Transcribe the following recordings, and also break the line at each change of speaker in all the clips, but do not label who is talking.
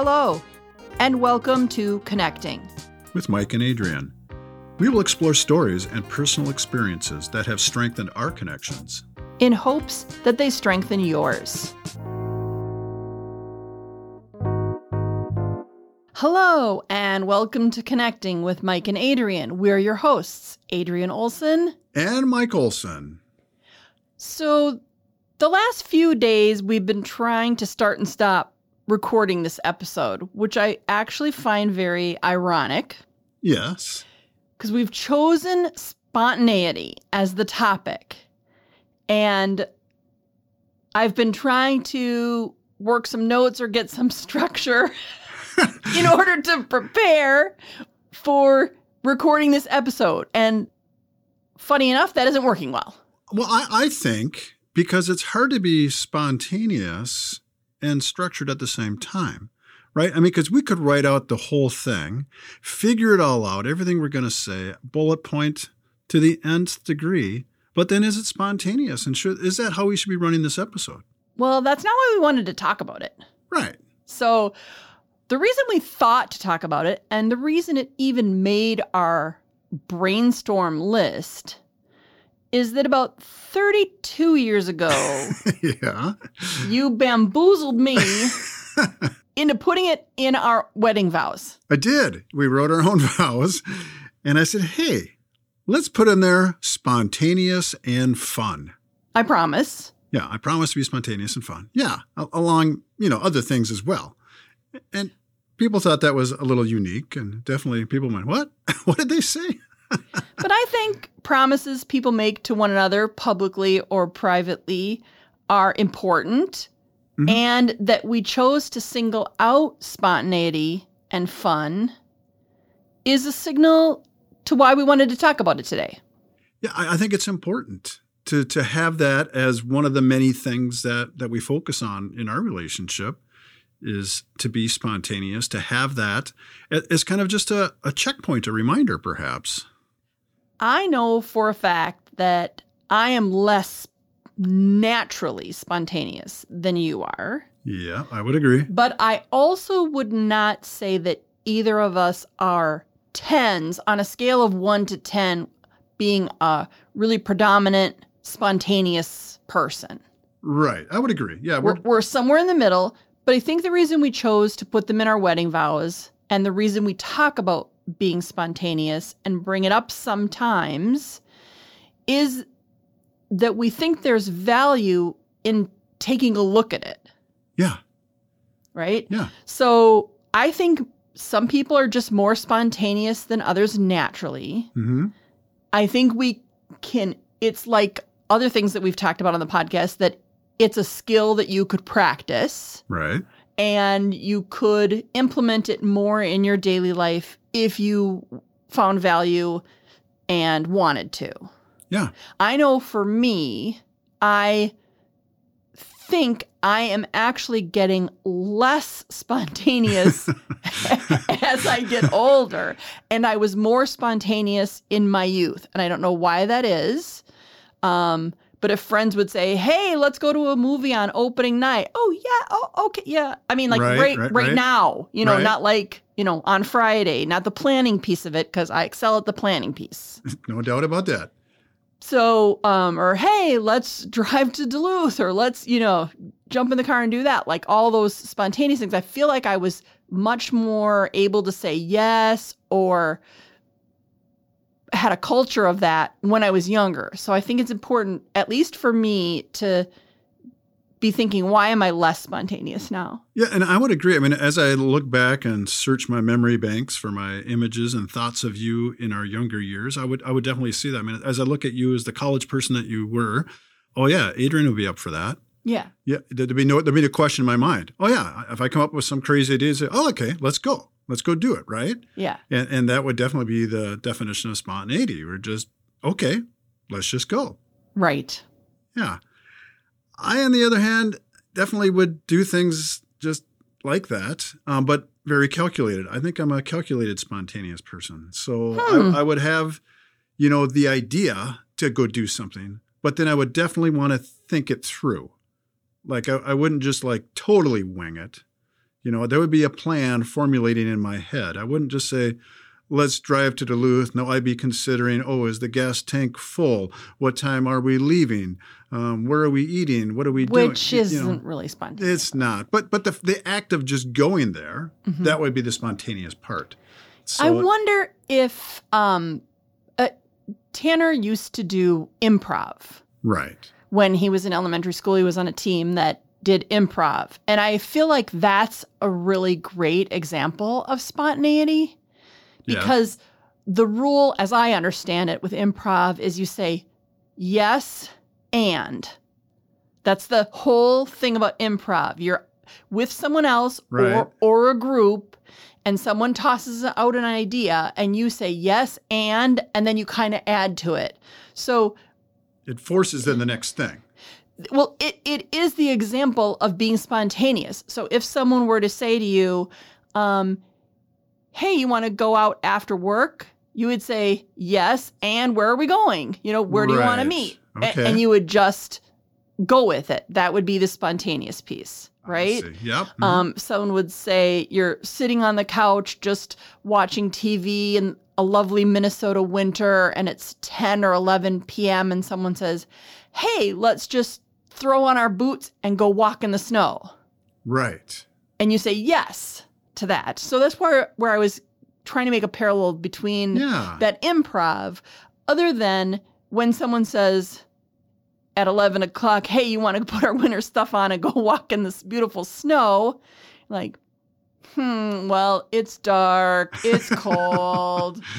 Hello, and welcome to Connecting.
with Mike and Adrian. We will explore stories and personal experiences that have strengthened our connections.
in hopes that they strengthen yours. Hello, and welcome to Connecting with Mike and Adrian. We're your hosts, Adrian Olson.
And Mike Olson.
So, the last few days, we've been trying to start and stop recording this episode, which I actually find very ironic
Yes.
because we've chosen spontaneity as the topic. And I've been trying to work some notes or get some structure in order to prepare for recording this episode. And funny enough, that isn't working well.
Well, I, I think because it's hard to be spontaneous and structured at the same time, right? I mean, because we could write out the whole thing, figure it all out, everything we're going to say, bullet point to the nth degree. But then is it spontaneous? And should, is that how we should be running this episode?
Well, that's not why we wanted to talk about it.
Right.
So, the reason we thought to talk about it, and the reason it even made our brainstorm list, is that about 32 years ago,
yeah.
you bamboozled me into putting it in our wedding vows.
I did. We wrote our own vows. And I said, hey, let's put in there spontaneous and fun.
I promise.
Yeah, I promise to be spontaneous and fun. Yeah, along, you know, other things as well. And people thought that was a little unique. And definitely people went, what? what did they say?
But I think promises people make to one another publicly or privately are important,
Mhm.
and that we chose to single out spontaneity and fun is a signal to why we wanted to talk about it today.
Yeah, I, I think it's important to to have that as one of the many things that that we focus on in our relationship is to be spontaneous, to have that as kind of just a, a checkpoint, a reminder, perhaps.
I know for a fact that I am less naturally spontaneous than you are.
Yeah, I would agree.
But I also would not say that either of us are tens on a scale of one to 10 being a really predominant, spontaneous person.
Right, I would agree. Yeah,
We're,
we're,
we're somewhere in the middle. But I think the reason we chose to put them in our wedding vows and the reason we talk about being spontaneous and bring it up sometimes is that we think there's value in taking a look at it,
yeah,
right?
yeah,
So I think some people are just more spontaneous than others naturally.
hmm
I think we can, it's like other things that we've talked about on the podcast that it's a skill that you could practice
right.
And you could implement it more in your daily life if you found value and wanted to.
Yeah,
I know for me, I think I am actually getting less spontaneous as I get older. And I was more spontaneous in my youth. And I don't know why that is. Um, but if friends would say, "Hey, let's go to a movie on opening night," oh yeah, oh okay, yeah. I mean, like
Right,
right, right,
right,
now, you know,
Right.
not like you know on Friday, not the planning piece of it because I excel at the planning piece.
no doubt about that.
So, um, or hey, let's drive to Duluth, or let's, you know, jump in the car and do that. Like all those spontaneous things. I feel like I was much more able to say yes or had a culture of that when I was younger. So I think it's important, at least for me, to be thinking, why am I less spontaneous now?
Yeah, and I would agree. I mean, as I look back and search my memory banks for my images and thoughts of you in our younger years, I would I would definitely see that. I mean, as I look at you as the college person that you were, oh yeah, Adrian would be up for that.
Yeah.
Yeah, there'd be no there'd be no question in my mind. Oh yeah, if I come up with some crazy idea, say, oh okay, let's go, let's go do it, right?
Yeah.
And and that would definitely be the definition of spontaneity. We're just okay, let's just go.
Right.
Yeah. I, on the other hand, definitely would do things just like that, um, but very calculated. I think I'm a calculated, spontaneous person. So
Hmm.
I, I would have, you know, the idea to go do something, but then I would definitely want to think it through. Like I, I wouldn't just like totally wing it. You know, there would be a plan formulating in my head. I wouldn't just say, let's drive to Duluth. No, I'd be considering, oh, is the gas tank full? What time are we leaving? Um, where are we eating? What are we doing?
Which isn't
know,
really spontaneous.
It's not. But but the the act of just going there,
Mhm.
that would be the spontaneous part. So,
I wonder if um, uh, Tanner used to do improv
right.
when he was in elementary school. He was on a team that did improv. And I feel like that's a really great example of spontaneity
Yeah.
because the rule, as I understand it with improv, is you say yes and. That's the whole thing about improv. You're with someone else
Right.
or, or a group, and someone tosses out an idea, and you say yes and, and then you kind of add to it. So
It forces then the next thing.
Well it, it is the example of being spontaneous so if someone were to say to you um, hey you want to go out after work you would say yes and where are we going you know where do you want to
Right.
meet A- and you would just go with it that would be the spontaneous piece right.
Yep. Mhm.
um, someone would say you're sitting on the couch just watching TV in a lovely Minnesota winter and it's 10 or 11 p.m. and someone says, Hey, let's just throw on our boots and go walk in the snow.
right.
And you say yes to that. So that's where, where I was trying to make a parallel between
Yeah.
that improv, other than when someone says at 11 o'clock, hey, you want to put our winter stuff on and go walk in this beautiful snow? Like, hmm, well, it's dark, it's cold.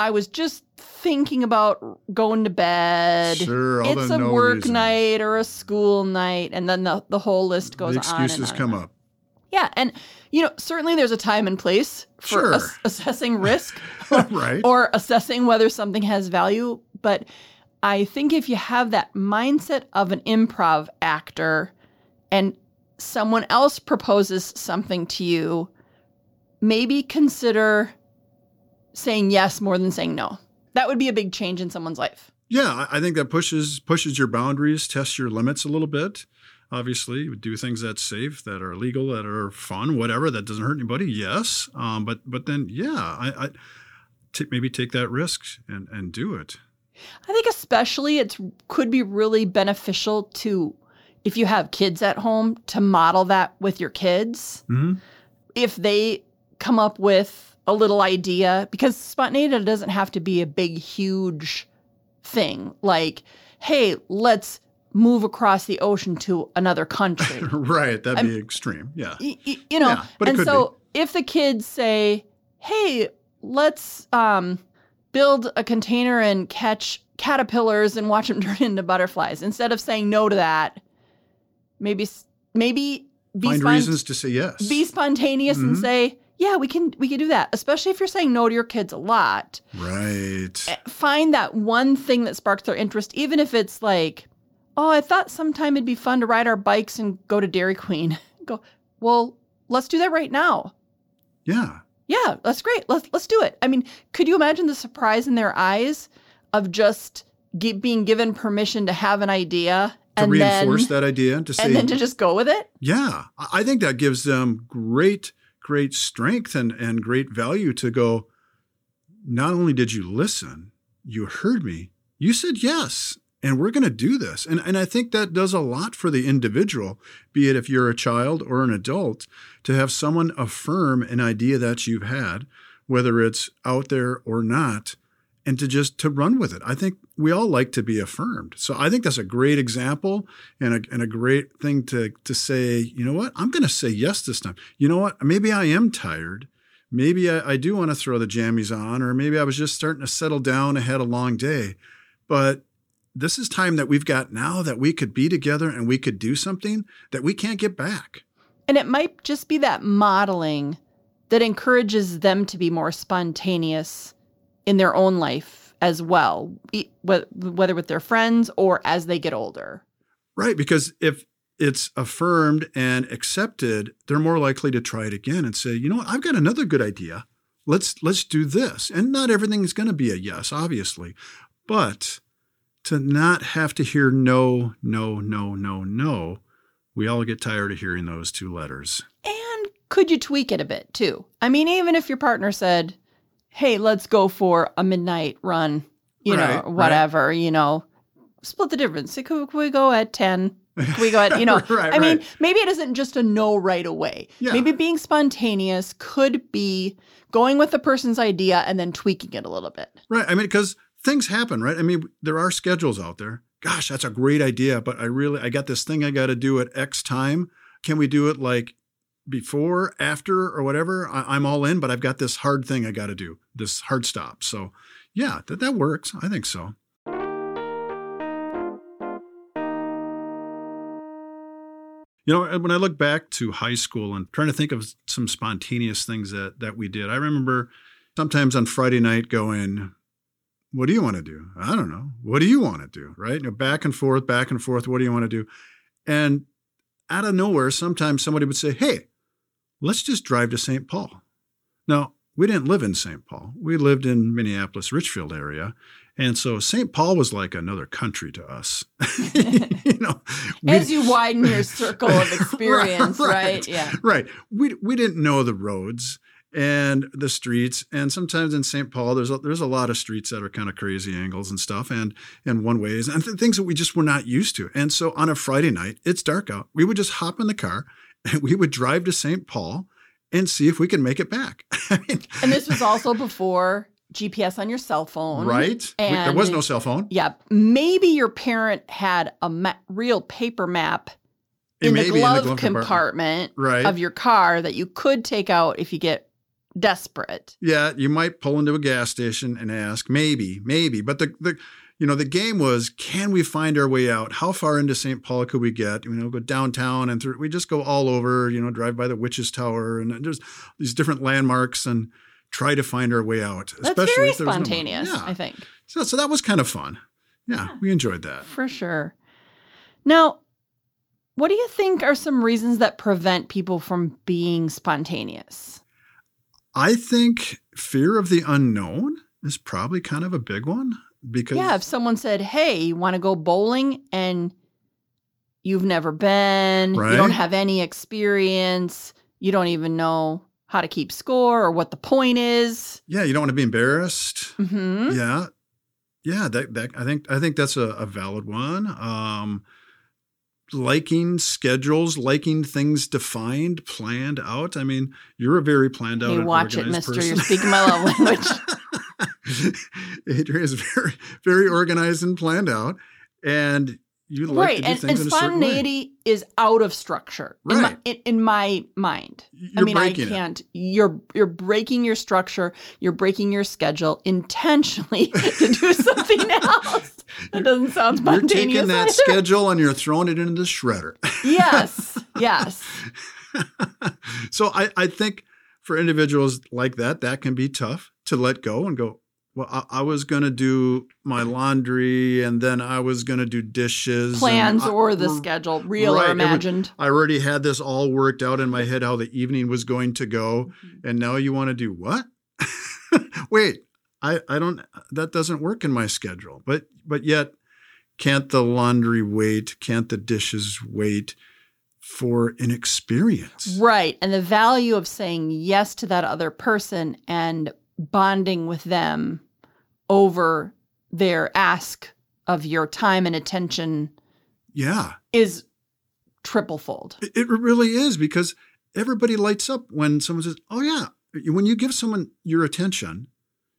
I was just thinking about going to bed.
Sure.
It's a
no
work
reasons.
night or a school night. And then the, the whole list goes
The
on.
excuses
on and
come up.
Yeah. And, you know, certainly there's a time and place for
Sure.
ass- assessing risk
right.
or assessing whether something has value. But I think if you have that mindset of an improv actor and someone else proposes something to you, maybe consider saying yes more than saying no. That would be a big change in someone's life.
Yeah, I think that pushes pushes your boundaries, tests your limits a little bit. Obviously, do things that's safe, that are legal, that are fun, whatever, that doesn't hurt anybody. Yes, um, but but then yeah, I, I t- maybe take that risk and and do it.
I think especially it could be really beneficial to if you have kids at home to model that with your kids.
hmm
if they come up with a little idea because spontaneity doesn't have to be a big huge thing like hey let's move across the ocean to another country
right, that'd
I'm-
be extreme. Yeah,
Y- y- you know
Yeah,
and so if the kids say hey let's um, build a container and catch caterpillars and watch them turn into butterflies instead of saying no to that maybe maybe be
find
spont-
reasons to say yes.
be spontaneous and
Mhm.
say, yeah, we can we can do that. Especially if you're saying no to your kids a lot.
right.
Eh, Find that one thing that sparks their interest, even if it's like, oh, I thought sometime it'd be fun to ride our bikes and go to Dairy Queen. go, well, let's do that right now.
Yeah,
Yeah, that's great. Let's let's do it. I mean, could you imagine the surprise in their eyes of just gi- being given permission to have an idea
to
and
reinforce
then
that idea to say
and then to just go with it?
Yeah, I think that gives them great, great strength and, and great value to go. Not only did you listen, you heard me, you said yes, and we're going to do this. And, and I think that does a lot for the individual, be it if you're a child or an adult, to have someone affirm an idea that you've had, whether it's out there or not, and to just to run with it. I think we all like to be affirmed. So I think that's a great example and a, and a great thing to to say, you know what, I'm going to say yes this time. You know what, maybe I am tired. Maybe I, I do want to throw the jammies on, or maybe I was just starting to settle down. I had a long day. But this is time that we've got now that we could be together and we could do something that we can't get back.
And it might just be that modeling that encourages them to be more spontaneous in their own life as well, whether with their friends or as they get older.
Right. Because if it's affirmed and accepted, they're more likely to try it again and say, you know what, I've got another good idea. Let's let's do this. And not everything is going to be a yes, obviously. But to not have to hear no, no, no, no, no, we all get tired of hearing those two letters.
And could you tweak it a bit too? I mean, even if your partner said, "Hey, let's go for a midnight run," you
Right,
know,
right.
whatever, you know, split the difference. Could we go at ten? Could we go at you know?
Right,
I mean, maybe it isn't just a no right away.
Yeah.
Maybe being spontaneous could be going with the person's idea and then tweaking it a little bit.
Right. I mean, because things happen, right? I mean, there are schedules out there. Gosh, that's a great idea, but I really, I got this thing I got to do at X time. Can we do it like before, after, or whatever? I, I'm all in, but I've got this hard thing I got to do, this hard stop. So, yeah, that, that works. I think so. You know, when I look back to high school and trying to think of some spontaneous things that that we did, I remember sometimes on Friday night going, "What do you want to do?" I don't know. What do you want to do? Right? You know, back and forth, back and forth. What do you want to do? And out of nowhere, sometimes somebody would say, "Hey, let's just drive to St. Paul." Now, we didn't live in St. Paul. We lived in Minneapolis, Richfield area. And so St. Paul was like another country to us. you know, we-
As you widen your circle of experience, right?
Right.
Yeah.
right. We we didn't know the roads and the streets, and sometimes in St. Paul, there's a, there's a lot of streets that are kind of crazy angles and stuff, and and one ways and th- things that we just were not used to. And so on a Friday night, it's dark out. We would just hop in the car we would drive to St. Paul and see if we could make it back. I mean,
And this was also before GPS on your cell phone.
right? We- there was no cell phone.
Yeah. Maybe your parent had a ma- real paper map
It
in the glove,
compartment.
compartment,
Right.
of your car that you could take out if you get desperate.
Yeah, you might pull into a gas station and ask, maybe, maybe. But the, the you know, the game was can we find our way out? How far into St. Paul could we get? You know, go downtown and through we just go all over, you know, drive by the Witches Tower and there's these different landmarks and try to find our way out.
That's very
if there was no-
spontaneous,
yeah.
I think.
So, so that was kind of fun. Yeah,
Yeah.
we enjoyed that.
For sure. Now, what do you think are some reasons that prevent people from being spontaneous?
I think fear of the unknown is probably kind of a big one because
Yeah, if someone said, "Hey, you want to go bowling?" and you've never been, you don't have any experience, you don't even know how to keep score or what the point is.
yeah, you don't want to be embarrassed.
hmm
Yeah. Yeah, that, that I think I think that's a, a valid one. Um liking schedules, liking things defined, planned out. I mean, you're a very planned out You
watch it, mister. You're speaking my love language.
Adrian is very, very organized and planned out, and you like
right.
to do
And, and
things in a certain way.
spontaneity is out of structure in, my,
Right.
in, in my mind.
You're
I mean, I can't. You're you're breaking your structure. You're breaking your schedule intentionally to do something else. That doesn't sound spontaneous.
You're taking that
either.
schedule and you're throwing it into the shredder.
yes, yes.
so I, I think for individuals like that, that can be tough to let go and go, well, I, I was going to do my laundry and then I was going to do dishes.
Plans
I-
or the schedule, real
Right,
or imagined.
I already had this all worked out in my head how the evening was going to go.
Mm-hmm.
And now you want to do what? Wait, I, I don't, that doesn't work in my schedule. But, but yet, can't the laundry wait? Can't the dishes wait for an experience?
Right. And the value of saying yes to that other person and bonding with them over their ask of your time and attention
Yeah,
is triple fold.
it, it really is because everybody lights up when someone says, Oh, yeah. When you give someone your attention,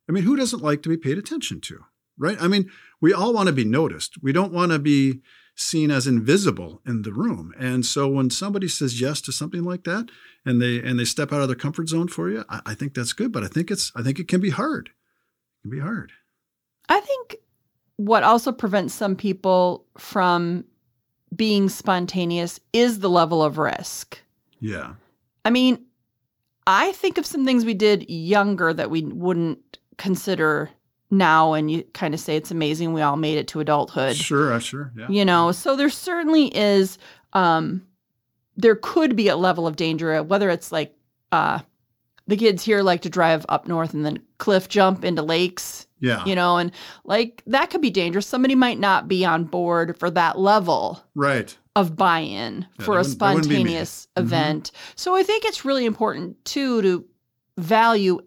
I mean, who doesn't like to be paid attention to? Right? I mean, we all want to be noticed. We don't want to be seen as invisible in the room. And so when somebody says yes to something like that and they and they step out of their comfort zone for you, I, I think that's good. But I think it's I think it can be hard. It can be hard.
I think what also prevents some people from being spontaneous is the level of risk.
Yeah.
I mean, I think of some things we did younger that we wouldn't consider now, and you kind of say it's amazing we all made it to adulthood.
Sure, uh, sure. Yeah.
You know, so there certainly is, um, there could be a level of danger, whether it's like uh, the kids here like to drive up north and then cliff jump into lakes,
Yeah.
you know, and like that could be dangerous. Somebody might not be on board for that level
Right.
of buy-in
Yeah,
for a
wouldn't- that wouldn't be me.
spontaneous
Mhm.
event. So I think it's really important too to value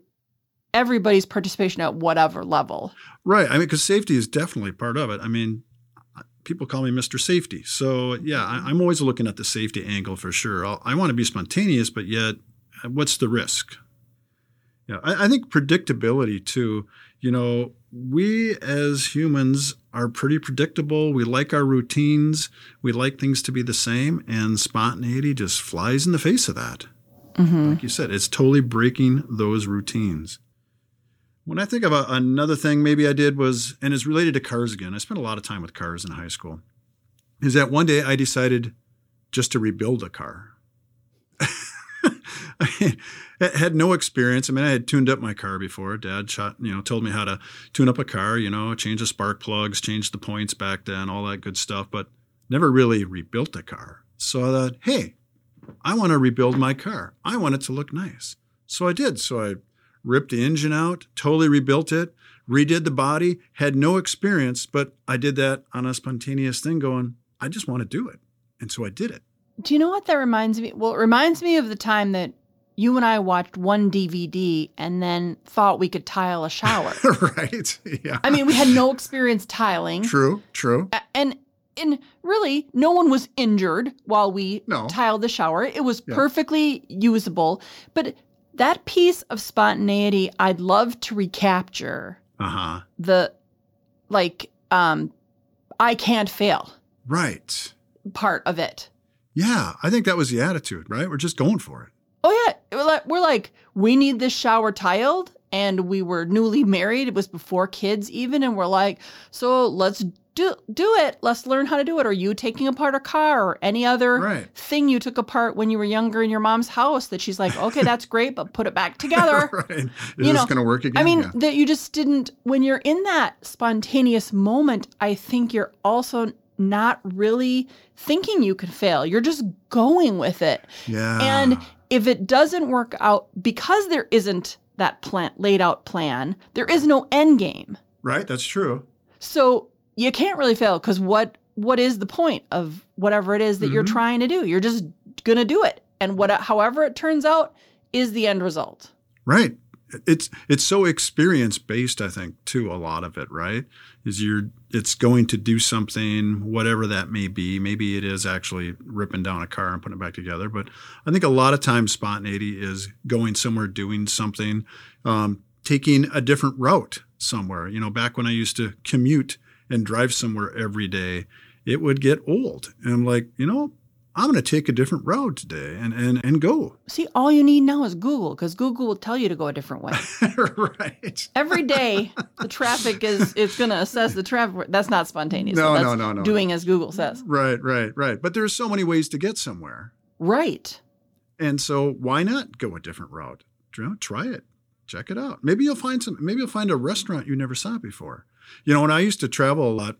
everybody's participation at whatever level.
Right. I mean, because safety is definitely part of it. I mean, people call me Mr. Safety. So, yeah, I, I'm always looking at the safety angle for sure. I'll, I want to be spontaneous, but yet, what's the risk? Yeah, I, I think predictability too. You know, we as humans are pretty predictable. We like our routines. We like things to be the same, and spontaneity just flies in the face of that.
Mm-hmm.
Like you said, it's totally breaking those routines. When I think of a, another thing maybe I did was, and it's related to cars again, I spent a lot of time with cars in high school, is that one day I decided just to rebuild a car. I had no experience. I mean, I had tuned up my car before. Dad shot, you know, told me how to tune up a car, you know, change the spark plugs, change the points back then, all that good stuff, but never really rebuilt a car. So I thought, hey, I want to rebuild my car. I want it to look nice. So I did. So I ripped the engine out, totally rebuilt it, redid the body, had no experience, but I did that on a spontaneous thing going, I just want to do it. And so I did it.
Do you know what that reminds me? Well, it reminds me of the time that you and I watched one DVD and then thought we could tile a shower.
right. Yeah.
I mean, we had no experience tiling.
True, true.
And and really, no one was injured while we
No.
tiled the shower. It was
Yeah.
perfectly usable. But that piece of spontaneity, I'd love to recapture
Uh-huh.
the like um I can't fail
Right.
part of it.
Yeah, I think that was the attitude, right? We're just going for it.
Oh yeah, we're like, we're like we need this shower tiled and we were newly married. It was before kids even and we're like, so let's do do it. Let's learn how to do it. Or you taking apart a car or any other
Right.
thing you took apart when you were younger in your mom's house that she's like, "Okay, that's great, but put it back together."
right. Is
You
this going to work again?
I mean,
Yeah.
that you just didn't, when you're in that spontaneous moment, I think you're also not really thinking you could fail. You're just going with it.
yeah.
And if it doesn't work out, because there isn't that plan, laid out plan, there is no end game.
right, that's true.
So you can't really fail because what what is the point of whatever it is that you're
Mhm.
trying to do? You're just gonna do it, and what however it turns out is the end result.
Right. It's it's so experience based, I think, too, a lot of it, right? Is you're it's going to do something, whatever that may be. Maybe it is actually ripping down a car and putting it back together. But I think a lot of times spontaneity is going somewhere, doing something, um, taking a different route somewhere. You know, back when I used to commute and drive somewhere every day, it would get old. And I'm like, you know, I'm going to take a different route today and, and, and go.
See, all you need now is Google because Google will tell you to go a different way.
right.
Every day, the traffic is it's going to assess the traffic. That's not spontaneous.
No,
That's
no, no, no,
Doing as Google says.
Right, right, right. But there's so many ways to get somewhere.
Right.
And so why not go a different route? You know, try it. Check it out. Maybe you'll find some maybe you'll find a restaurant you never saw before. You know, when I used to travel a lot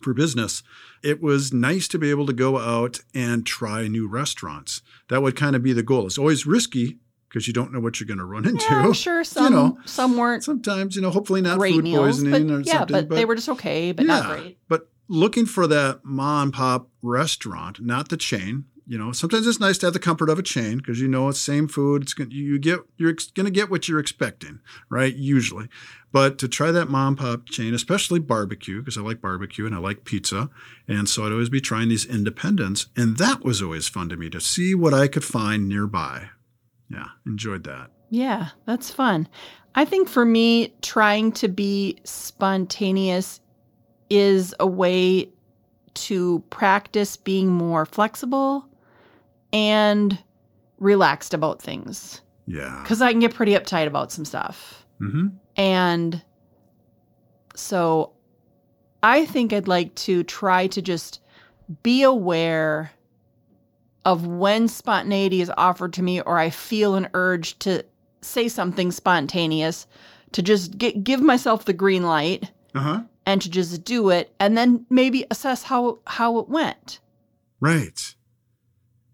for business, it was nice to be able to go out and try new restaurants. That would kind of be the goal. It's always risky because you don't know what you're going to run into.
Yeah, I'm sure some you
know,
some weren't
Sometimes, you know, hopefully not food
meals,
poisoning
but
or
yeah,
something.
but, they were just okay, but not great.
But looking for that mom and pop restaurant, not the chain. You know, sometimes it's nice to have the comfort of a chain because you know it's same food. It's gonna, you get you're ex- going to get what you're expecting, right? Usually, but to try that mom pop chain, especially barbecue, because I like barbecue and I like pizza, and so I'd always be trying these independents, and that was always fun to me to see what I could find nearby. Yeah, enjoyed that.
Yeah, that's fun. I think for me, trying to be spontaneous is a way to practice being more flexible and relaxed about things.
Yeah.
Because I can get pretty uptight about some stuff.
Mm-hmm.
And so I think I'd like to try to just be aware of when spontaneity is offered to me or I feel an urge to say something spontaneous, to just get, give myself the green light
Uh huh.
and to just do it and then maybe assess how how it went.
Right.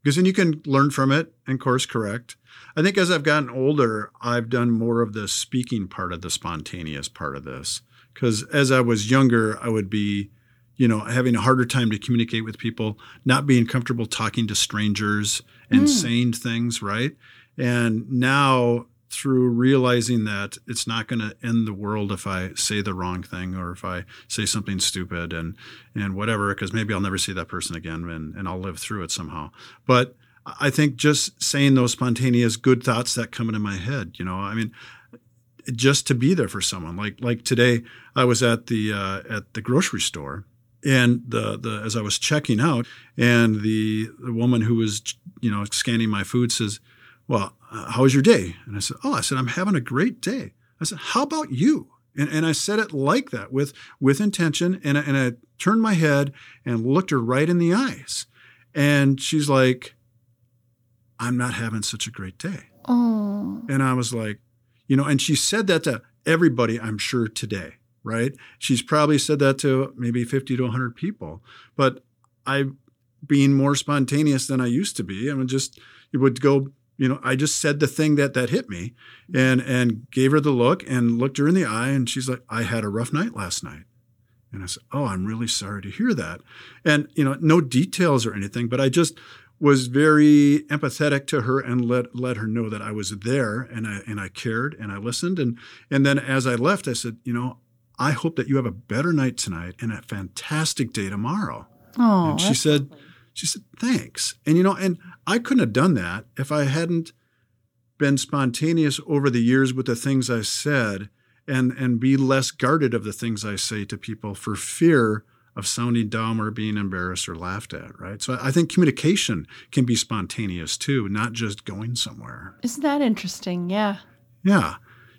Because then you can learn from it and course correct. I think as I've gotten older, I've done more of the speaking part of the spontaneous part of this. Because as I was younger, I would be you know, having a harder time to communicate with people, not being comfortable talking to strangers and mm. saying things, right? And now through realizing that it's not going to end the world if I say the wrong thing or if I say something stupid and and whatever, because maybe I'll never see that person again and, and I'll live through it somehow. But I think just saying those spontaneous good thoughts that come into my head, you know, I mean, just to be there for someone. Like like today, I was at the uh, at the grocery store, and the the as I was checking out, and the the woman who was you know scanning my food says, "Well, uh, how was your day?" And I said, "Oh, I said I'm having a great day." I said, "How about you?" And, and I said it like that with with intention, and I, and I turned my head and looked her right in the eyes, and she's like, "I'm not having such a great day."
Oh.
And I was like, you know, and she said that to everybody, I'm sure, today, right? She's probably said that to maybe 50 to 100 people. But I, being more spontaneous than I used to be, I mean, just, it would go, you know, I just said the thing that that hit me mm-hmm. and, and gave her the look and looked her in the eye. And she's like, I had a rough night last night. And I said, Oh, I'm really sorry to hear that. And, you know, no details or anything, but I just, was very empathetic to her and let let her know that I was there and I and I cared and I listened and and then as I left I said, you know, I hope that you have a better night tonight and a fantastic day tomorrow.
Oh,
and she said
lovely.
She said thanks. And you know, and I couldn't have done that if I hadn't been spontaneous over the years with the things I said and and be less guarded of the things I say to people for fear of sounding dumb or being embarrassed or laughed at, right? So I think communication can be spontaneous too, not just going somewhere.
Isn't that interesting? Yeah.
Yeah.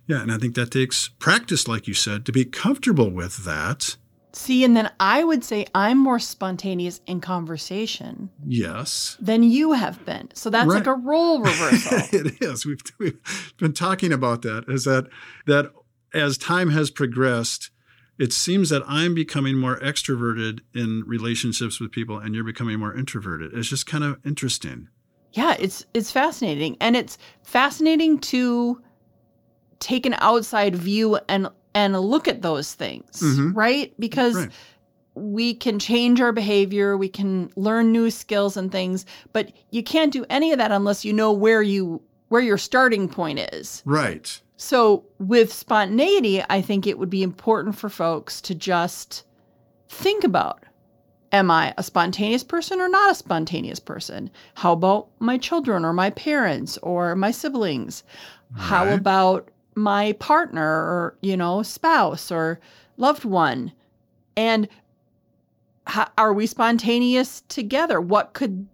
Yeah. And I think that takes practice, like you said, to be comfortable with that.
See, and then I would say I'm more spontaneous in conversation.
Yes.
Than you have been. So that's right. like a role reversal.
it is. We've, we've been talking about that. Is that that as time has progressed, it seems that I'm becoming more extroverted in relationships with people and you're becoming more introverted. It's just kind of interesting.
Yeah, it's it's fascinating. And it's fascinating to take an outside view and and look at those things, mm-hmm. right? Because right. we can change our behavior, we can learn new skills and things, but you can't do any of that unless you know where you where your starting point is.
Right.
So, with spontaneity, I think it would be important for folks to just think about Am I a spontaneous person or not a spontaneous person? How about my children or my parents or my siblings? Right. How about my partner or, you know, spouse or loved one? And how, are we spontaneous together? What could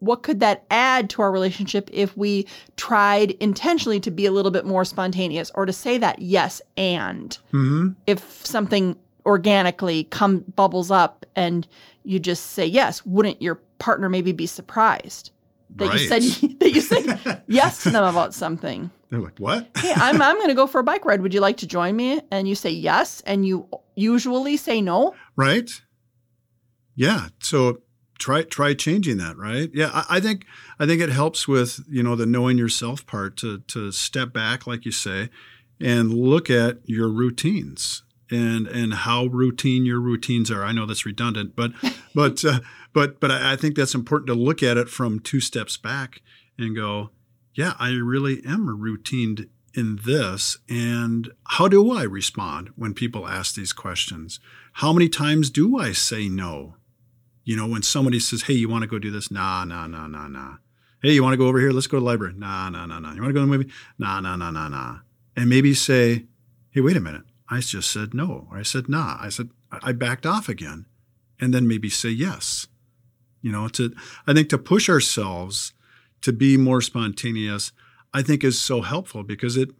what could that add to our relationship if we tried intentionally to be a little bit more spontaneous or to say that yes and
mm-hmm.
if something organically come bubbles up and you just say yes wouldn't your partner maybe be surprised that right. you said that you said yes to them about something.
They're like what?
Hey i'm i'm going to go for a bike ride. Would you like to join me? And you say yes and you usually say no.
Right? Yeah so try try changing that right? Yeah I, I, think i think it helps with you know the knowing yourself part to to step back like you say and look at your routines and and how routine your routines are. I know that's redundant but but uh, but but I, I think that's important to look at it from two steps back and go yeah i really am routined in this and how do i respond when people ask these questions how many times do i say no you know, when somebody says, "Hey, you want to go do this?" Nah, nah, nah, nah, nah. Hey, you want to go over here? Let's go to the library. Nah, nah, nah, nah. You want to go to the movie? Nah, nah, nah, nah, nah. And maybe say, "Hey, wait a minute. I just said no, or I said nah. I said I backed off again," and then maybe say yes. You know, to I think to push ourselves to be more spontaneous, I think is so helpful because it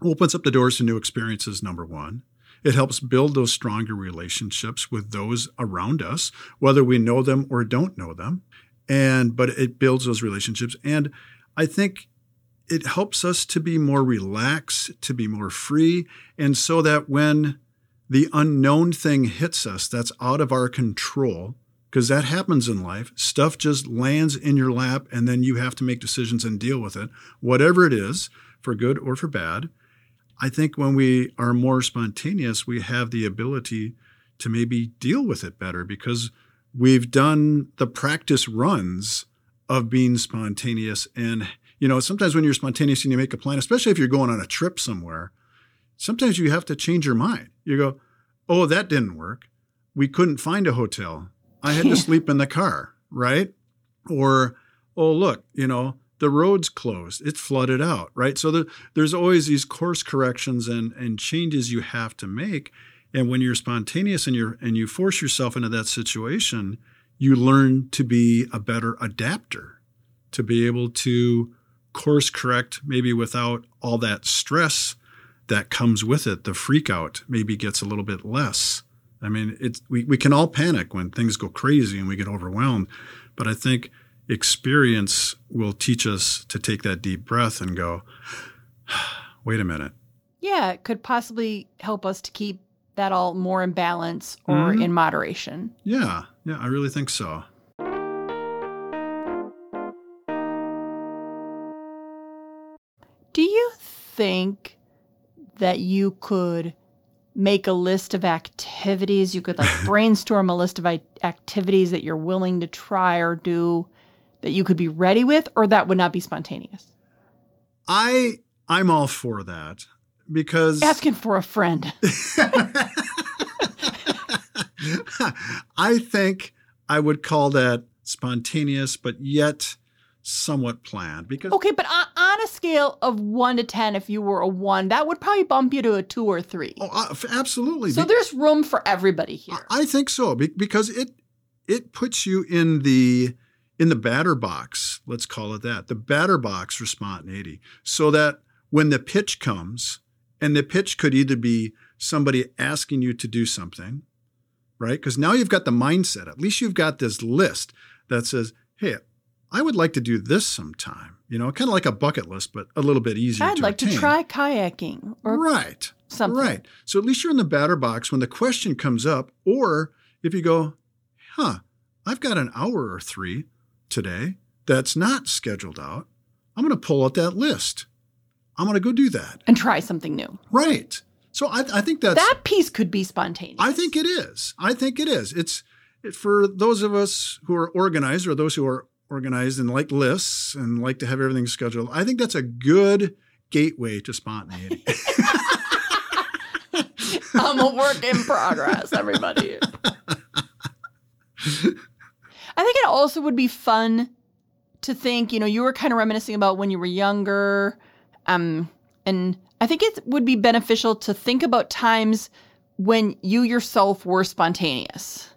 opens up the doors to new experiences. Number one. It helps build those stronger relationships with those around us, whether we know them or don't know them. And but it builds those relationships. And I think it helps us to be more relaxed, to be more free, and so that when the unknown thing hits us that's out of our control, because that happens in life, stuff just lands in your lap and then you have to make decisions and deal with it, whatever it is, for good or for bad. I think when we are more spontaneous, we have the ability to maybe deal with it better because we've done the practice runs of being spontaneous. And, you know, sometimes when you're spontaneous and you make a plan, especially if you're going on a trip somewhere, sometimes you have to change your mind. You go, oh, that didn't work. We couldn't find a hotel. I had to sleep in the car, right? Or, oh, look, you know, the road's closed. It's flooded out, right? So the, there's always these course corrections and, and changes you have to make. And when you're spontaneous and you're and you force yourself into that situation, you learn to be a better adapter, to be able to course correct maybe without all that stress that comes with it. The freak out maybe gets a little bit less. I mean, it's we, we can all panic when things go crazy and we get overwhelmed. But I think experience will teach us to take that deep breath and go, wait a minute.
Yeah, it could possibly help us to keep that all more in balance or mm-hmm. in moderation.
Yeah, yeah, I really think so.
Do you think that you could make a list of activities? You could like brainstorm a list of activities that you're willing to try or do that you could be ready with, or that would not be spontaneous?
I I'm all for that because
asking for a friend.
I think I would call that spontaneous, but yet somewhat planned. Because
okay, but a scale of one to ten, if you were a one, that would probably bump you to a two or three.
Oh, uh, absolutely.
So Be- there's room for everybody here.
I think so because it it puts you in the in the batter box. Let's call it that. The batter box for spontaneity, so that when the pitch comes, and the pitch could either be somebody asking you to do something, right? Because now you've got the mindset. At least you've got this list that says, hey, I would like to do this sometime. You know, kind of like a bucket list, but a little bit easier.
I'd
to
like
attain.
to try kayaking. Or
right.
Something.
Right. So at least you're in the batter box when the question comes up, or if you go, huh, I've got an hour or three today that's not scheduled out. I'm going to pull out that list. I'm going to go do that
and try something new.
Right. So I, I think that's
that piece could be spontaneous.
I think it is. I think it is. It's it, for those of us who are organized or those who are organized and like lists and like to have everything scheduled. I think that's a good gateway to spontaneity.
I'm a work in progress, everybody. I think it also would be fun to think, you know, you were kind of reminiscing about when you were younger um, and I think it would be beneficial to think about times when you yourself were spontaneous,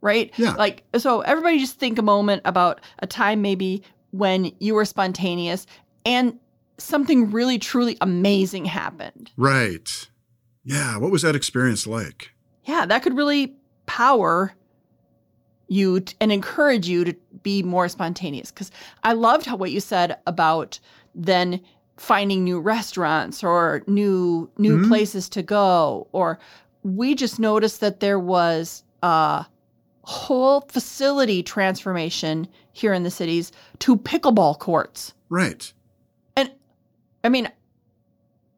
right?
Yeah.
Like, so everybody just think a moment about a time maybe when you were spontaneous and something really truly amazing happened.
Right. Yeah. What was that experience like?
Yeah, that could really power you t- and encourage you to be more spontaneous. Because I loved how what you said about then finding new restaurants or new new mm-hmm. places to go or we just noticed that there was a whole facility transformation here in the cities to pickleball courts.
Right.
And I mean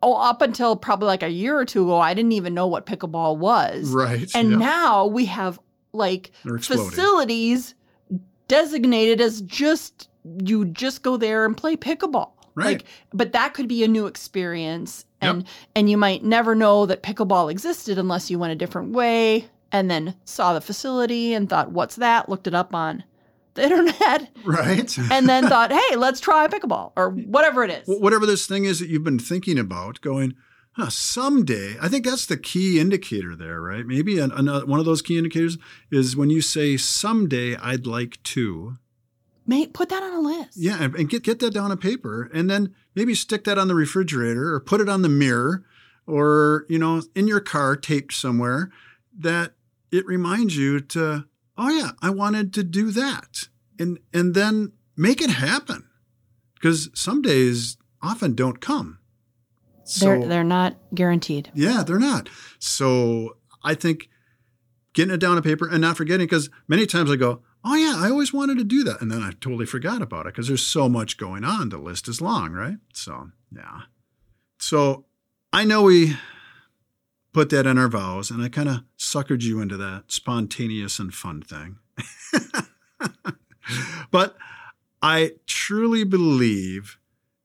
oh up until probably like a year or two ago I didn't even know what pickleball was.
Right.
And yep. now we have like facilities designated as just you just go there and play pickleball.
Right. Like,
but that could be a new experience. And
yep.
and you might never know that pickleball existed unless you went a different way and then saw the facility and thought, what's that? Looked it up on the internet.
Right.
and then thought, hey, let's try pickleball or whatever it is.
Whatever this thing is that you've been thinking about, going, huh, someday. I think that's the key indicator there, right? Maybe an, an, uh, one of those key indicators is when you say, someday I'd like to.
Make put that on a list.
Yeah, and, and get get that down on paper, and then maybe stick that on the refrigerator or put it on the mirror, or you know, in your car, taped somewhere. That it reminds you to, oh yeah, I wanted to do that, and and then make it happen, because some days often don't come.
So, they're they're not guaranteed.
Yeah, they're not. So I think getting it down on paper and not forgetting, because many times I go, oh yeah, I always wanted to do that. And then I totally forgot about it because there's so much going on. The list is long, right? So, yeah. So I know we put that in our vows, and I kind of suckered you into that spontaneous and fun thing. but I truly believe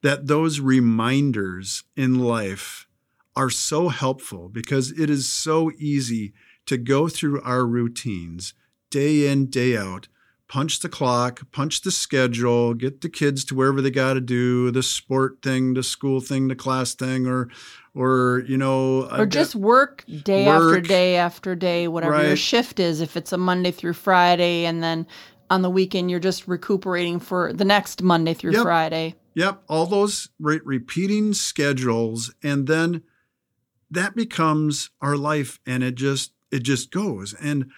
that those reminders in life are so helpful because it is so easy to go through our routines day in, day out, punch the clock, punch the schedule, get the kids to wherever they got to do the sport thing, the school thing, the class thing, or, or you know,
or just work day work, after day after day, whatever right. your shift is. If it's a Monday through Friday, and then on the weekend you're just recuperating for the next Monday through
yep.
Friday.
Yep, all those re- repeating schedules, and then that becomes our life, and it just it just goes. And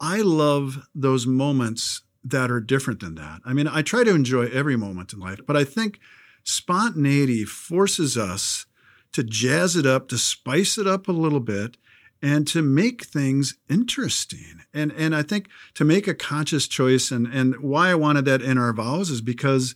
I love those moments that are different than that. I mean, I try to enjoy every moment in life, but I think spontaneity forces us to jazz it up, to spice it up a little bit, and to make things interesting. And and I think to make a conscious choice and and why I wanted that in our vows is because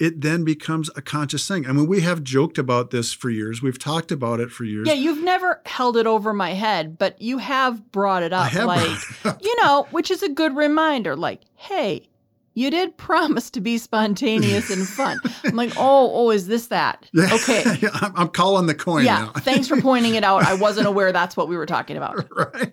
it then becomes a conscious thing. I mean, we have joked about this for years. We've talked about it for years.
Yeah, you've never held it over my head, but you have brought it up. like, it up. you know, which is a good reminder. Like, hey, you did promise to be spontaneous and fun. I'm like, oh, oh, is this that?
Yeah.
Okay.
I'm calling the coin
yeah, thanks for pointing it out. I wasn't aware that's what we were talking about.
Right.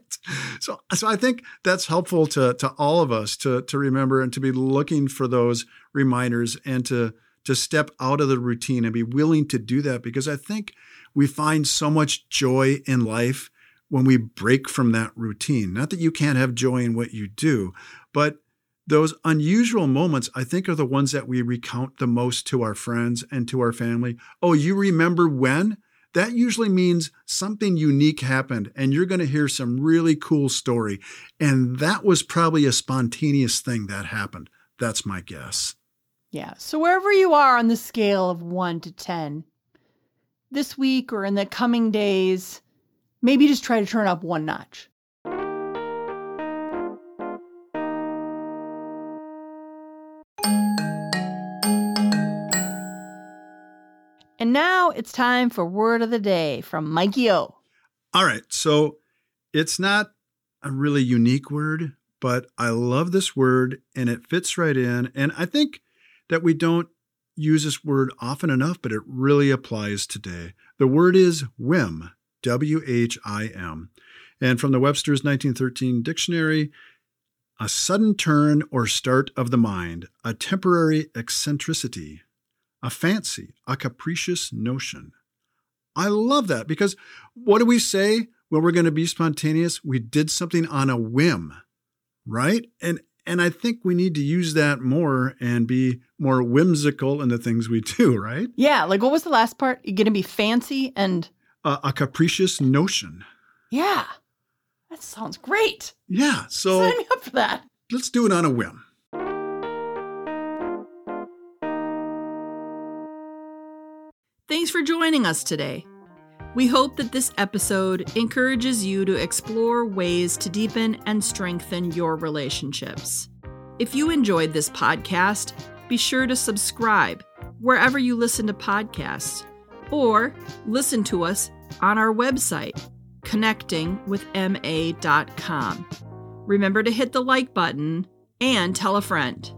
So, so I think that's helpful to to all of us to to remember and to be looking for those reminders and to to step out of the routine and be willing to do that because I think we find so much joy in life when we break from that routine. Not that you can't have joy in what you do, but those unusual moments, I think, are the ones that we recount the most to our friends and to our family. Oh, you remember when? That usually means something unique happened and you're going to hear some really cool story. And that was probably a spontaneous thing that happened. That's my guess.
Yeah. So wherever you are on the scale of one to 10, this week or in the coming days, maybe just try to turn up one notch. It's time for word of the day from Mikey O.
All right. So it's not a really unique word, but I love this word and it fits right in. And I think that we don't use this word often enough, but it really applies today. The word is whim, W H I M. And from the Webster's 1913 dictionary, a sudden turn or start of the mind, a temporary eccentricity, a fancy, a capricious notion. I love that because what do we say when we're going to be spontaneous? We did something on a whim, right? And and I think we need to use that more and be more whimsical in the things we do, right?
Yeah. Like, what was the last part? You're going to be fancy and
uh, a capricious notion.
Yeah. That sounds great.
Yeah. So
sign me up for that.
Let's do it on a whim.
Thanks for joining us today. We hope that this episode encourages you to explore ways to deepen and strengthen your relationships. If you enjoyed this podcast, be sure to subscribe wherever you listen to podcasts or listen to us on our website, connectingwithma.com. Remember to hit the like button and tell a friend.